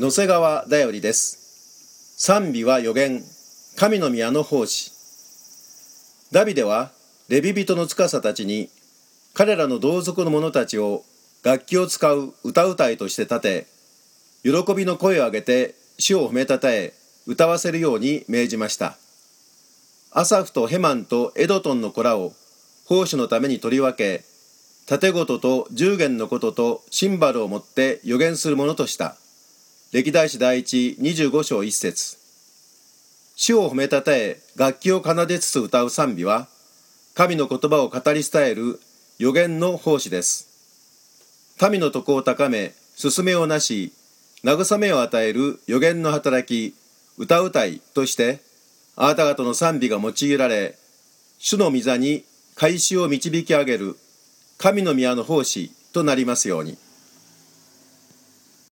瀬川だよりです。賛美は予言神の宮の奉仕。ダビデはレビ人の司たちに彼らの同族の者たちを楽器を使う歌うたいとして立て喜びの声を上げて主を褒めたたえ歌わせるように命じました。アサフとヘマンとエドトンの子らを奉仕のために取り分け盾事と十弦のこととシンバルを持って予言するものとした。歴代史第一25章一節主を褒めたたえ楽器を奏でつつ歌う賛美は神の言葉を語り伝える予言の奉仕です民の徳を高め進めをなし慰めを与える予言の働き歌うたいとしてあなた方の賛美が用いられ主の御座に改宗を導き上げる神の宮の奉仕となりますように。